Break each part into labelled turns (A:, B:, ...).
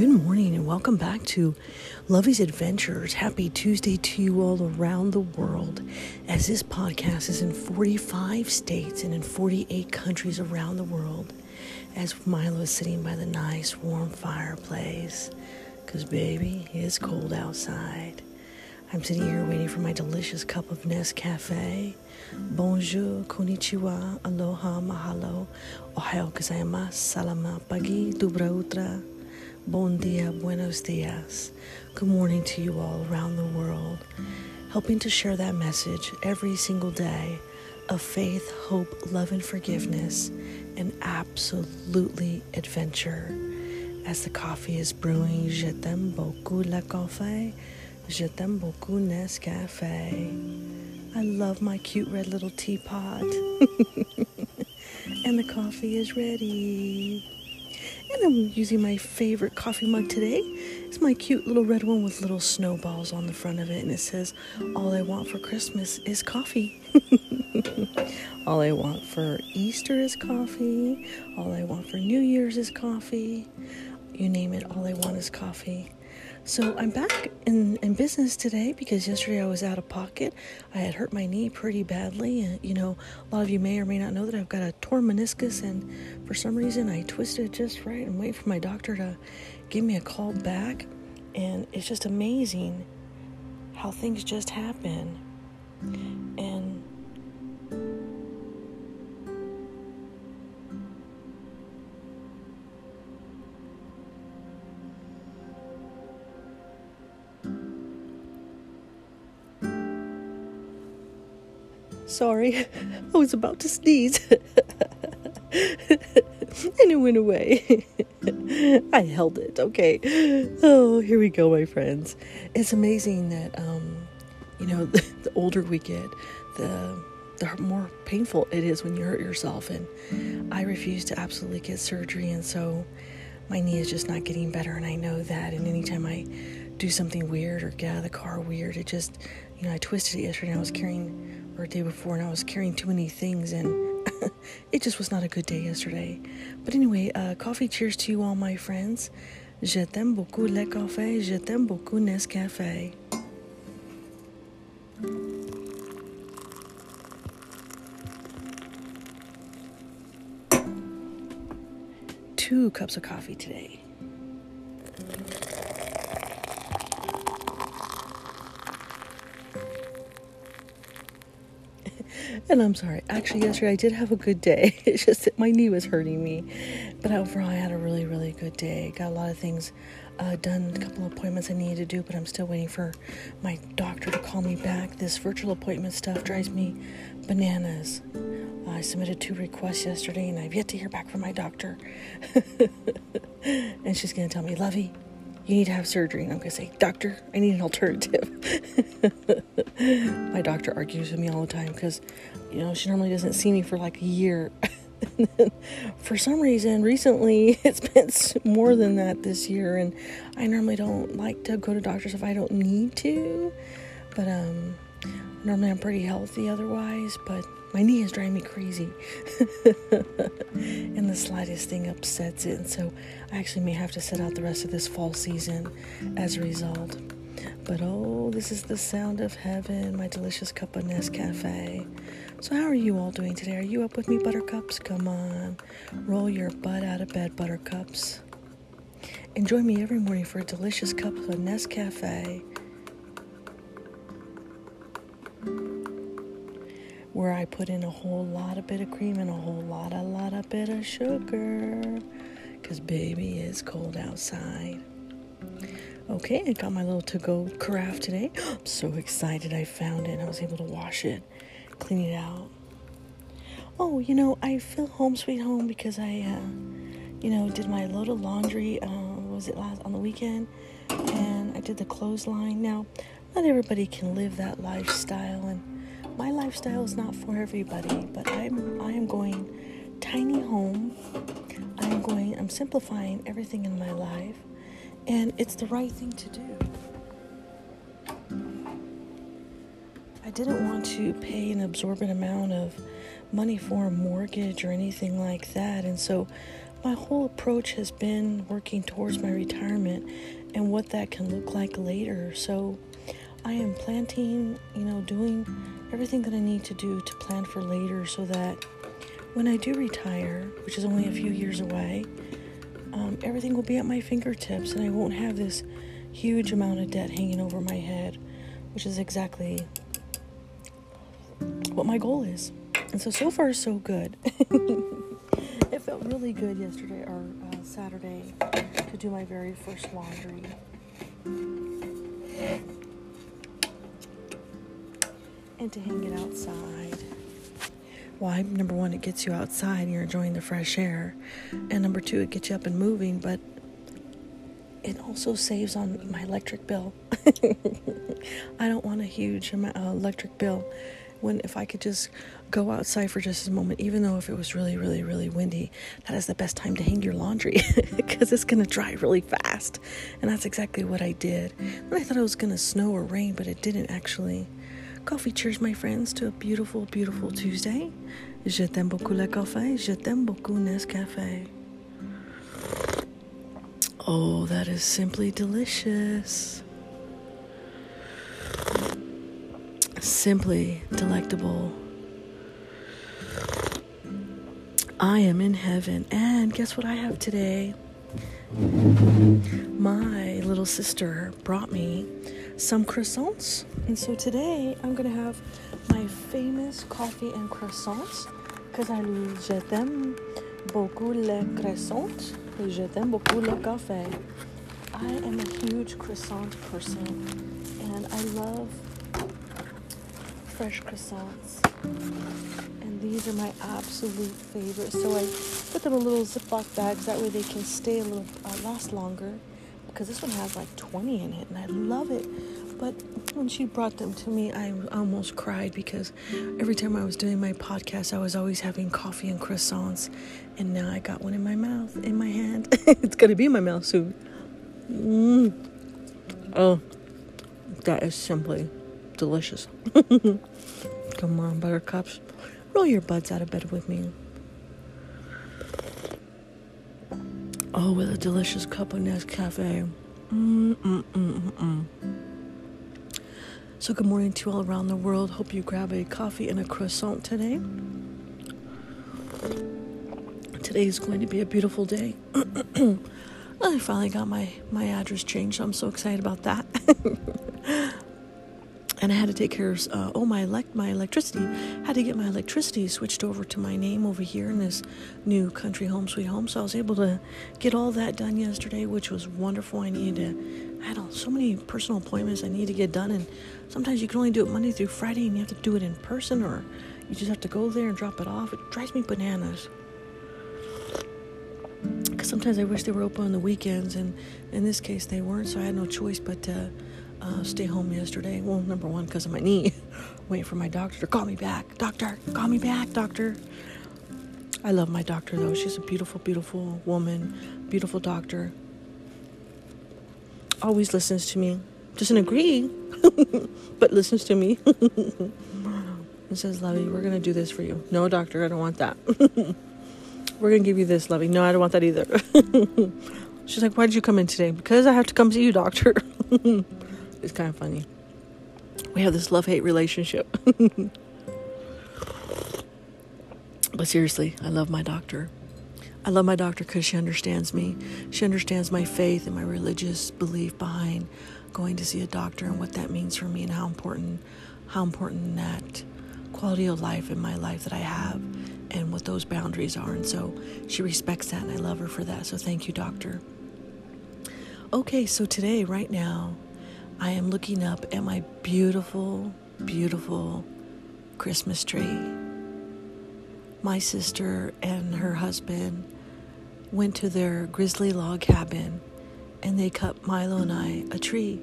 A: Good morning and welcome back to Lovey's Adventures. Happy Tuesday to you all around the world. As this podcast is in 45 states and in 48 countries around the world, as Milo is sitting by the nice warm fireplace, because baby, it's cold outside. I'm sitting here waiting for my delicious cup of Nescafe. Bonjour, konnichiwa, aloha, mahalo, ohayo gozaimasu, salama, pagi, dubra utra. Bon dia, buenos dias. Good morning to you all around the world, helping to share that message every single day of faith, hope, love, and forgiveness, and absolutely adventure. As the coffee is brewing, je t'aime beaucoup le café, je t'aime beaucoup Nescafe. I love my cute red little teapot. and the coffee is ready. And I'm using my favorite coffee mug today. It's my cute little red one with little snowballs on the front of it. And it says, All I want for Christmas is coffee. All I want for Easter is coffee. All I want for New Year's is coffee. You name it, all I want is coffee. So I'm back in, in business today because yesterday I was out of pocket. I had hurt my knee pretty badly. And, you know, a lot of you may or may not know that I've got a torn meniscus, and for some reason I twisted it just right. I'm waiting for my doctor to give me a call back. And it's just amazing how things just happen. And Sorry, I was about to sneeze. and it went away. I held it, okay. Oh, here we go, my friends. It's amazing that, um, you know, the, the older we get, the the more painful it is when you hurt yourself. And I refuse to absolutely get surgery, and so my knee is just not getting better, and I know that. And anytime I do something weird or get out of the car weird, it just, you know, I twisted it yesterday, I was carrying or a day before, and I was carrying too many things, and it just was not a good day yesterday. But anyway, uh, coffee cheers to you all, my friends. Je t'aime beaucoup le café, je t'aime beaucoup Nescafé. Two cups of coffee today. And I'm sorry. Actually, yesterday I did have a good day. It's just that my knee was hurting me. But overall, I had a really, really good day. Got a lot of things uh, done, a couple of appointments I needed to do, but I'm still waiting for my doctor to call me back. This virtual appointment stuff drives me bananas. I submitted two requests yesterday and I've yet to hear back from my doctor. and she's going to tell me, Lovey, you need to have surgery. And I'm going to say, Doctor, I need an alternative. My doctor argues with me all the time because, you know, she normally doesn't see me for like a year. for some reason, recently it's been more than that this year, and I normally don't like to go to doctors if I don't need to. But um, normally I'm pretty healthy otherwise, but my knee is driving me crazy. and the slightest thing upsets it. And so I actually may have to sit out the rest of this fall season as a result. But oh, this is the sound of heaven, my delicious cup of Nescafe. So, how are you all doing today? Are you up with me, Buttercups? Come on, roll your butt out of bed, Buttercups. And join me every morning for a delicious cup of Nescafe where I put in a whole lot of bit of cream and a whole lot, a lot of bit of sugar. Because baby, it's cold outside. Okay, I got my little to-go carafe today. I'm so excited I found it. And I was able to wash it, clean it out. Oh, you know, I feel home sweet home because I, uh, you know, did my load of laundry. Uh, was it last on the weekend? And I did the clothesline. Now, not everybody can live that lifestyle, and my lifestyle is not for everybody, but I'm I am going tiny home. I'm going I'm simplifying everything in my life and it's the right thing to do. I didn't want to pay an absorbent amount of money for a mortgage or anything like that. And so my whole approach has been working towards my retirement and what that can look like later. So I am planting, you know, doing everything that I need to do to plan for later so that when I do retire, which is only a few years away, um, everything will be at my fingertips and I won't have this huge amount of debt hanging over my head, which is exactly what my goal is. And so, so far, so good. it felt really good yesterday or uh, Saturday to do my very first laundry. And to hang it outside. Why? Number one, it gets you outside and you're enjoying the fresh air. And number two, it gets you up and moving, but it also saves on my electric bill. I don't want a huge uh, electric bill when if I could just go outside for just a moment, even though if it was really, really, really windy, that is the best time to hang your laundry because it's going to dry really fast. And that's exactly what I did. And I thought it was going to snow or rain, but it didn't actually. Coffee cheers, my friends, to a beautiful, beautiful Tuesday. Je t'aime beaucoup le café, je t'aime beaucoup Nescafé. Oh, that is simply delicious. Simply delectable. I am in heaven. And guess what I have today? My little sister brought me some croissants. And so today I'm to have my famous coffee and croissants because I je t'aime beaucoup les croissants et je beaucoup le café. I am a huge croissant person and I love fresh croissants And these are my absolute favorites. So I put them in little Ziploc bags. That way they can stay a little, uh, last longer. Because this one has like 20 in it, and I love it. But when she brought them to me, I almost cried because every time I was doing my podcast, I was always having coffee and croissants. And now I got one in my mouth, in my hand. it's going to be in my mouth soon. Mm. Oh, that is simply delicious. Come on, buttercups. Roll your buds out of bed with me. Oh, with a delicious cup of Nescafe. Mm-mm-mm-mm. So, good morning to all around the world. Hope you grab a coffee and a croissant today. Today is going to be a beautiful day. I finally got my, my address changed, I'm so excited about that. and I had to take care of uh, oh my elect my electricity. Had to get my electricity switched over to my name over here in this new country home sweet home. So I was able to get all that done yesterday, which was wonderful. I needed to. I had so many personal appointments I need to get done, and sometimes you can only do it Monday through Friday, and you have to do it in person, or you just have to go there and drop it off. It drives me bananas. Because sometimes I wish they were open on the weekends, and in this case they weren't, so I had no choice but to uh, Uh, stay home yesterday. Well, number one, because of my knee. Waiting for my doctor to call me back. Doctor, call me back, doctor. I love my doctor, though. She's a beautiful, beautiful woman, beautiful doctor. Always listens to me. Doesn't agree, but listens to me. and says, Lovey, we're going to do this for you. No, doctor, I don't want that. we're going to give you this, Lovey. No, I don't want that either. She's like, Why did you come in today? Because I have to come see you, doctor. It's kind of funny. We have this love hate relationship. but seriously, I love my doctor. I love my doctor because she understands me. She understands my faith and my religious belief behind going to see a doctor and what that means for me and how important how important that quality of life in my life that I have and what those boundaries are. And so she respects that and I love her for that. So thank you, doctor. Okay, so today, right now, I am looking up at my beautiful, beautiful Christmas tree. My sister and her husband went to their grizzly log cabin and they cut Milo and I a tree.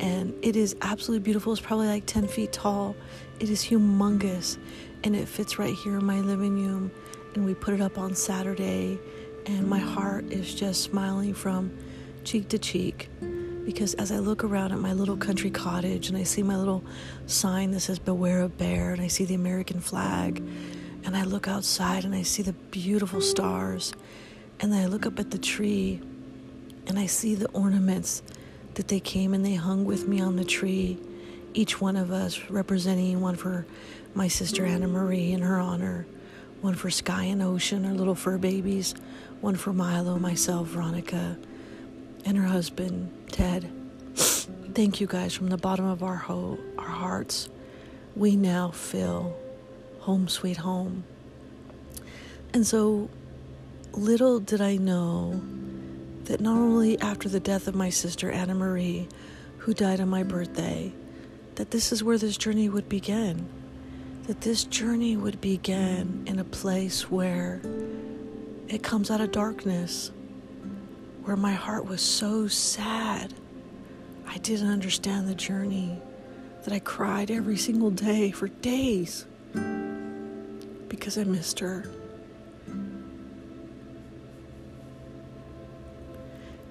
A: And it is absolutely beautiful. It's probably like 10 feet tall. It is humongous and it fits right here in my living room. And we put it up on Saturday, and my heart is just smiling from cheek to cheek Because as I look around at my little country cottage and I see my little sign that says Beware of Bear, and I see the American flag, and I look outside and I see the beautiful stars, and then I look up at the tree and I see the ornaments that they came and they hung with me on the tree, each one of us representing one for my sister Anna Marie in her honor, one for Sky and Ocean, our little fur babies, one for Milo, myself, Veronica, and her husband, Ted. Thank you guys from the bottom of our, ho- our hearts. We now feel home sweet home. And so little did I know that not only after the death of my sister Anna Marie, who died on my birthday, that this is where this journey would begin. That this journey would begin in a place where it comes out of darkness, where my heart was so sad. I didn't understand the journey, that I cried every single day for days because I missed her.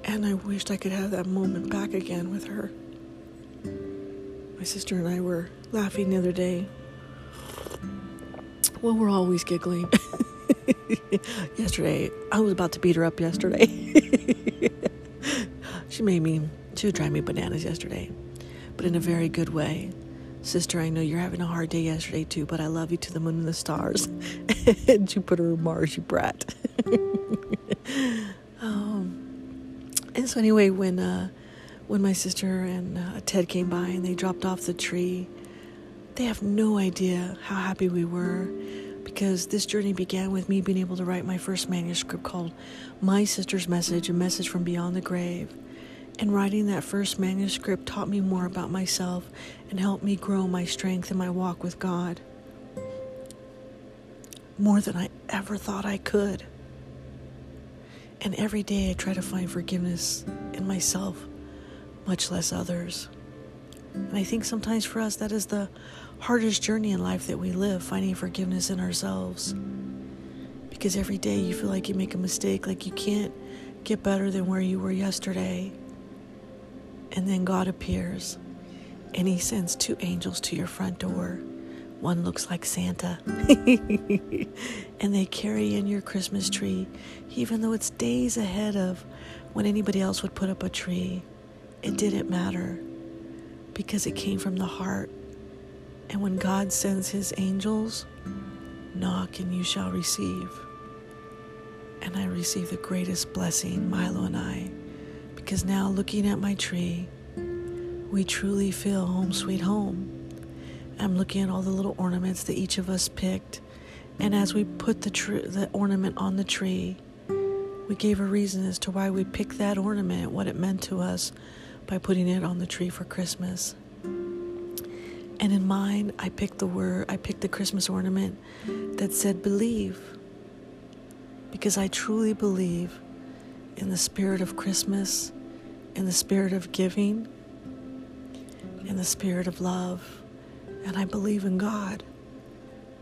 A: And I wished I could have that moment back again with her. My sister and I were laughing the other day. Well, we're always giggling. yesterday, I was about to beat her up yesterday. she made me, she was me bananas yesterday, but in a very good way. Sister, I know you're having a hard day yesterday too, but I love you to the moon and the stars. and Jupiter Mars, you brat. um, and so anyway, when uh, when my sister and uh, Ted came by and they dropped off the tree, they have no idea how happy we were because this journey began with me being able to write my first manuscript called My Sister's Message, a message from beyond the grave. And writing that first manuscript taught me more about myself and helped me grow my strength in my walk with God. More than I ever thought I could. And every day I try to find forgiveness in myself, much less others. And I think sometimes for us that is the hardest journey in life that we live, finding forgiveness in ourselves. Because every day you feel like you make a mistake, like you can't get better than where you were yesterday. And then God appears and He sends two angels to your front door. One looks like Santa. and they carry in your Christmas tree, even though it's days ahead of when anybody else would put up a tree. It didn't matter because it came from the heart. And when God sends His angels, knock and you shall receive. And I receive the greatest blessing, Milo and I, because now looking at my tree, we truly feel home sweet home. I'm looking at all the little ornaments that each of us picked. And as we put the, tr- the ornament on the tree, we gave a reason as to why we picked that ornament, what it meant to us by putting it on the tree for Christmas. And in mine, I picked the word, I picked the Christmas ornament that said believe. Because I truly believe in the spirit of Christmas, in the spirit of giving, in the spirit of love and I believe in God.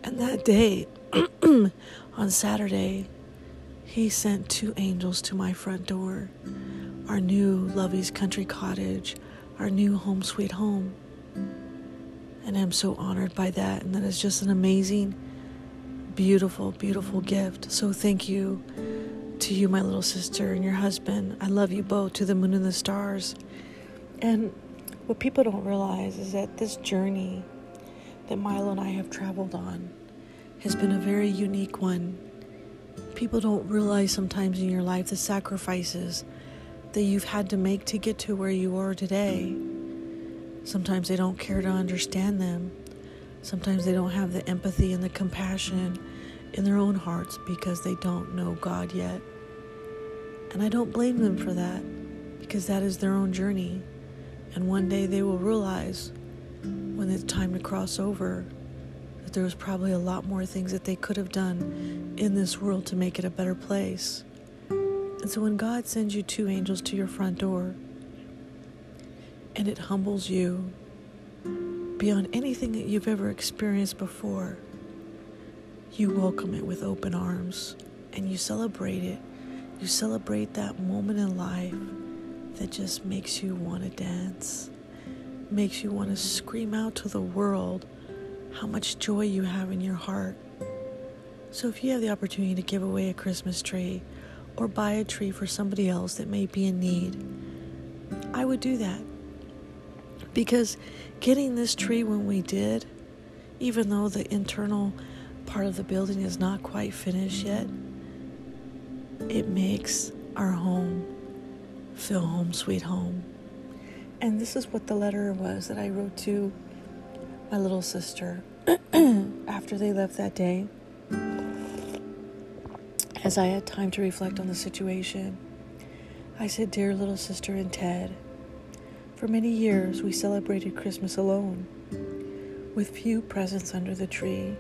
A: And that day, on Saturday, He sent two angels to my front door, our new Lovey's Country Cottage, our new home sweet home. And I'm so honored by that, and that is just an amazing, beautiful, beautiful gift. So thank you to you, my little sister, and your husband. I love you both to the moon and the stars. And what people don't realize is that this journey that Milo and I have traveled on has been a very unique one. People don't realize sometimes in your life the sacrifices that you've had to make to get to where you are today. Sometimes they don't care to understand them. Sometimes they don't have the empathy and the compassion in their own hearts because they don't know God yet. And I don't blame them for that because that is their own journey. And one day they will realize when it's time to cross over, that there was probably a lot more things that they could have done in this world to make it a better place. And so when God sends you two angels to your front door, and it humbles you beyond anything that you've ever experienced before, you welcome it with open arms and you celebrate it. You celebrate that moment in life that just makes you want to dance, makes you want to scream out to the world how much joy you have in your heart. So, if you have the opportunity to give away a Christmas tree or buy a tree for somebody else that may be in need, I would do that. Because getting this tree when we did, even though the internal part of the building is not quite finished yet, it makes our home feel home, sweet home. And this is what the letter was that I wrote to my little sister after they left that day. As I had time to reflect on the situation, I said, Dear little sister and Ted, for many years we celebrated Christmas alone, with few presents under the tree.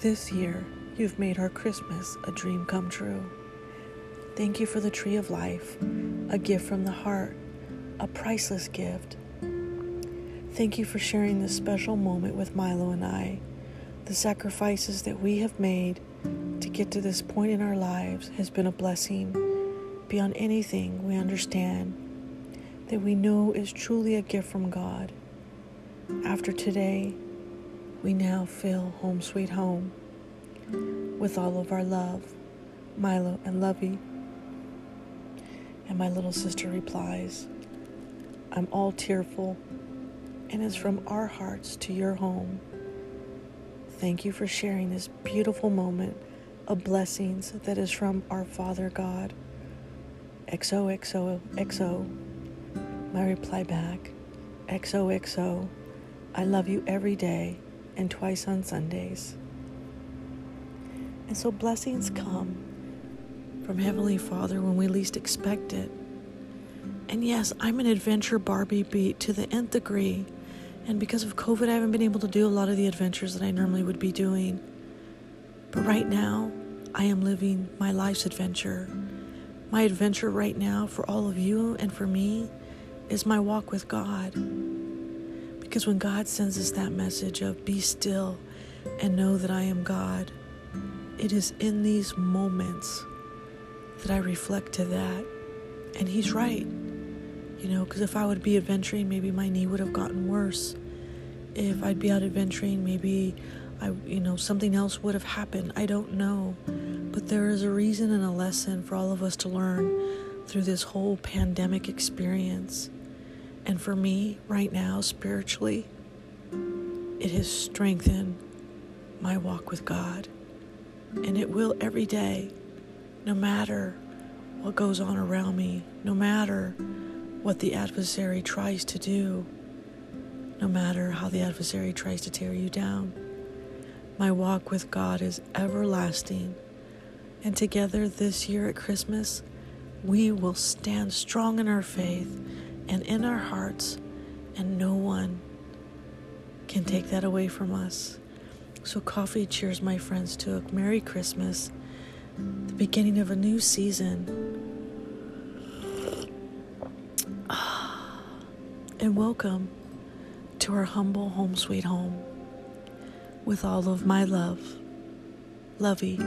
A: This year, you've made our Christmas a dream come true. Thank you for the tree of life, a gift from the heart, a priceless gift. Thank you for sharing this special moment with Milo and I. The sacrifices that we have made to get to this point in our lives has been a blessing beyond anything we understand that we know is truly a gift from God. After today, we now feel home sweet home with all of our love, Milo and Lovey. And my little sister replies, I'm all tearful, and it's from our hearts to your home. Thank you for sharing this beautiful moment of blessings that is from our Father God. XOXOXO. My reply back XOXO. I love you every day and twice on Sundays. And so blessings come from Heavenly Father when we least expect it. And yes, I'm an adventure Barbie beat to the nth degree. And because of COVID, I haven't been able to do a lot of the adventures that I normally would be doing. But right now, I am living my life's adventure. My adventure right now for all of you and for me is my walk with God. Because when God sends us that message of be still and know that I am God, it is in these moments that I reflect to that. And He's right. You know, because if I would be adventuring, maybe my knee would have gotten worse. If I'd be out adventuring, maybe I, you know, something else would have happened. I don't know. But there is a reason and a lesson for all of us to learn through this whole pandemic experience. And for me, right now, spiritually, it has strengthened my walk with God. And it will every day, no matter what goes on around me, no matter what the adversary tries to do, no matter how the adversary tries to tear you down. My walk with God is everlasting, and together this year at Christmas, we will stand strong in our faith and in our hearts, and no one can take that away from us. So, coffee cheers, my friends, to a Merry Christmas, the beginning of a new season ah, and welcome to our humble home sweet home with all of my love. Lovey.